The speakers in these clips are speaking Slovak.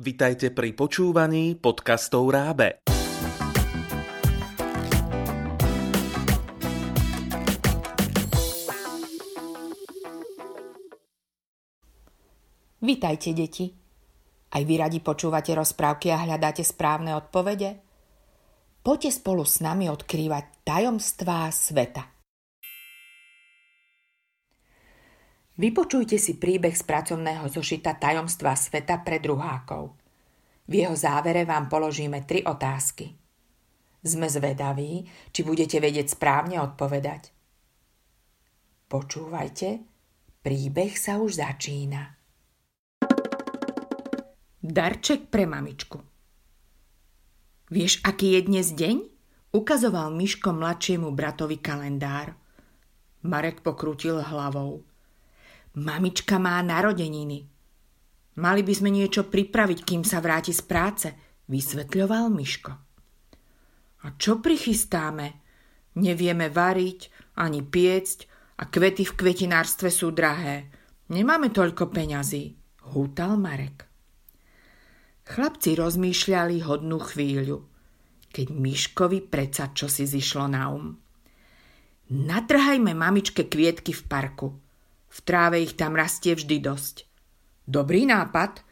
Vitajte pri počúvaní podcastov Rábe. Vitajte, deti. Aj vy radi počúvate rozprávky a hľadáte správne odpovede? Poďte spolu s nami odkrývať tajomstvá sveta. Vypočujte si príbeh z pracovného zošita Tajomstva sveta pre druhákov. V jeho závere vám položíme tri otázky. Sme zvedaví, či budete vedieť správne odpovedať. Počúvajte, príbeh sa už začína. Darček pre mamičku Vieš, aký je dnes deň? Ukazoval Miško mladšiemu bratovi kalendár. Marek pokrútil hlavou. Mamička má narodeniny. Mali by sme niečo pripraviť, kým sa vráti z práce, vysvetľoval Miško. A čo prichystáme? Nevieme variť, ani piecť a kvety v kvetinárstve sú drahé. Nemáme toľko peňazí, hútal Marek. Chlapci rozmýšľali hodnú chvíľu, keď Miškovi predsa čosi zišlo na um. Natrhajme mamičke kvietky v parku – v tráve ich tam rastie vždy dosť. Dobrý nápad.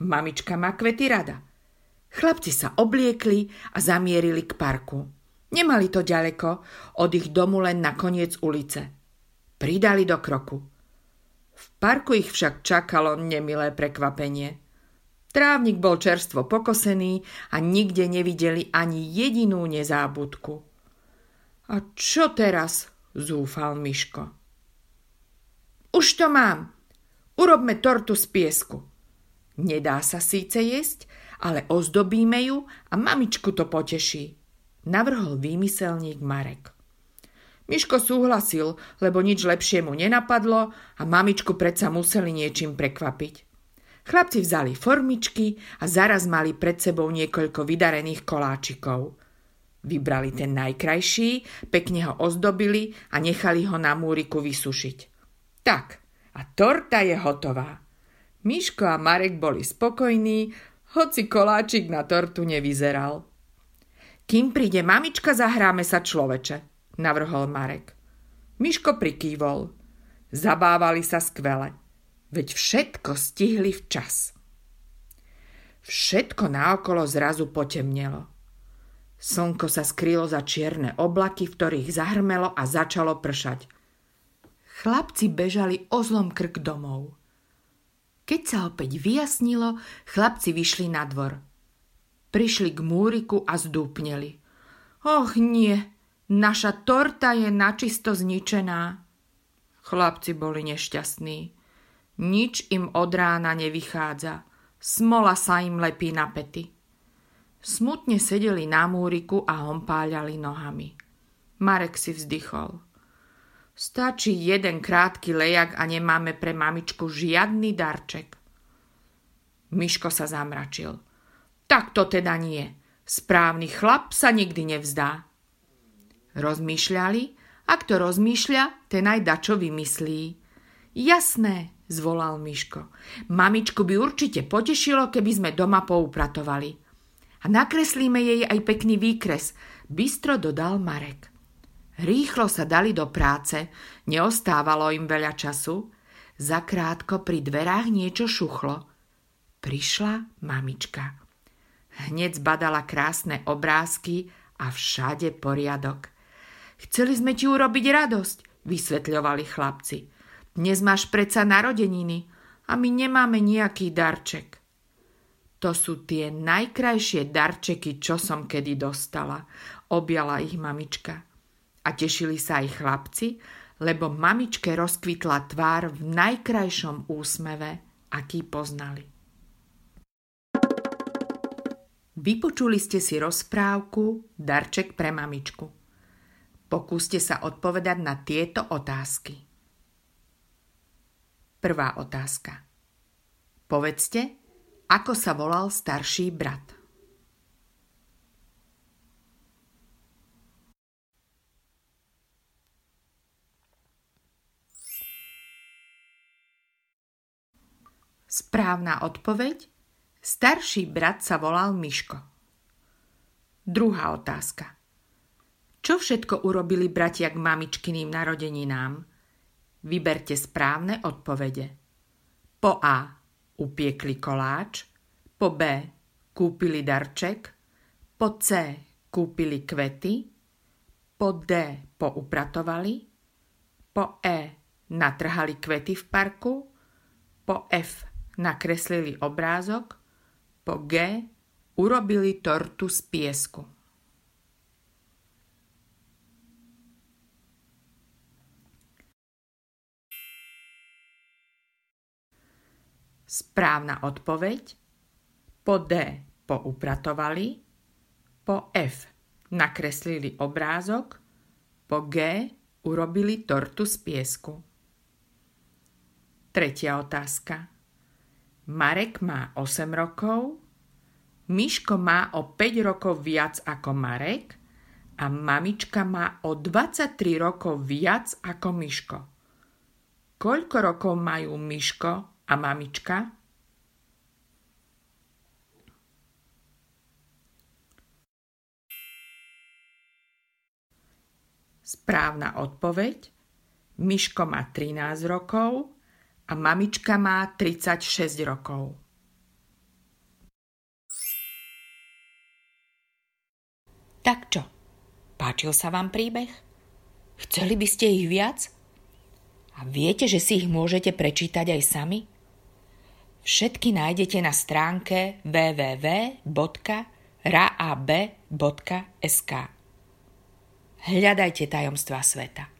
Mamička má kvety rada. Chlapci sa obliekli a zamierili k parku. Nemali to ďaleko, od ich domu len na koniec ulice. Pridali do kroku. V parku ich však čakalo nemilé prekvapenie. Trávnik bol čerstvo pokosený a nikde nevideli ani jedinú nezábudku. A čo teraz? zúfal Miško. Už to mám. Urobme tortu z piesku. Nedá sa síce jesť, ale ozdobíme ju a mamičku to poteší. Navrhol výmyselník Marek. Miško súhlasil, lebo nič lepšie mu nenapadlo a mamičku predsa museli niečím prekvapiť. Chlapci vzali formičky a zaraz mali pred sebou niekoľko vydarených koláčikov. Vybrali ten najkrajší, pekne ho ozdobili a nechali ho na múriku vysušiť. Tak, a torta je hotová. Miško a Marek boli spokojní, hoci koláčik na tortu nevyzeral. Kým príde mamička, zahráme sa človeče, navrhol Marek. Miško prikývol. Zabávali sa skvele, veď všetko stihli včas. Všetko naokolo zrazu potemnelo. Slnko sa skrylo za čierne oblaky, v ktorých zahrmelo a začalo pršať – Chlapci bežali o zlom krk domov. Keď sa opäť vyjasnilo, chlapci vyšli na dvor. Prišli k múriku a zdúpneli. Och nie, naša torta je načisto zničená. Chlapci boli nešťastní. Nič im od rána nevychádza. Smola sa im lepí na pety. Smutne sedeli na múriku a hompáľali nohami. Marek si vzdychol. Stačí jeden krátky lejak a nemáme pre mamičku žiadny darček. Miško sa zamračil. Tak to teda nie. Správny chlap sa nikdy nevzdá. Rozmýšľali, ak to rozmýšľa, ten aj dačo vymyslí. Jasné, zvolal Miško. Mamičku by určite potešilo, keby sme doma poupratovali. A nakreslíme jej aj pekný výkres, bystro dodal Marek. Rýchlo sa dali do práce, neostávalo im veľa času. Zakrátko pri dverách niečo šuchlo. Prišla mamička. Hneď zbadala krásne obrázky a všade poriadok. Chceli sme ti urobiť radosť, vysvetľovali chlapci. Dnes máš predsa narodeniny a my nemáme nejaký darček. To sú tie najkrajšie darčeky, čo som kedy dostala, objala ich mamička. A tešili sa aj chlapci, lebo mamičke rozkvitla tvár v najkrajšom úsmeve, aký poznali. Vypočuli ste si rozprávku Darček pre mamičku. Pokúste sa odpovedať na tieto otázky. Prvá otázka. Povedzte, ako sa volal starší brat. Správna odpoveď Starší brat sa volal Miško. Druhá otázka. Čo všetko urobili bratia k mamičkyným narodeninám? Vyberte správne odpovede. Po A. Upiekli koláč. Po B. Kúpili darček. Po C. Kúpili kvety. Po D. Poupratovali. Po E. Natrhali kvety v parku. Po F. Nakreslili obrázok. Po G. Urobili tortu z piesku. Správna odpoveď. Po D poupratovali. Po F nakreslili obrázok. Po G urobili tortu z piesku. Tretia otázka. Marek má 8 rokov, Miško má o 5 rokov viac ako Marek a mamička má o 23 rokov viac ako Miško. Koľko rokov majú Miško a mamička? Správna odpoveď. Miško má 13 rokov a mamička má 36 rokov. Tak čo? Páčil sa vám príbeh? Chceli by ste ich viac? A viete, že si ich môžete prečítať aj sami? Všetky nájdete na stránke www.raab.sk. Hľadajte tajomstva sveta.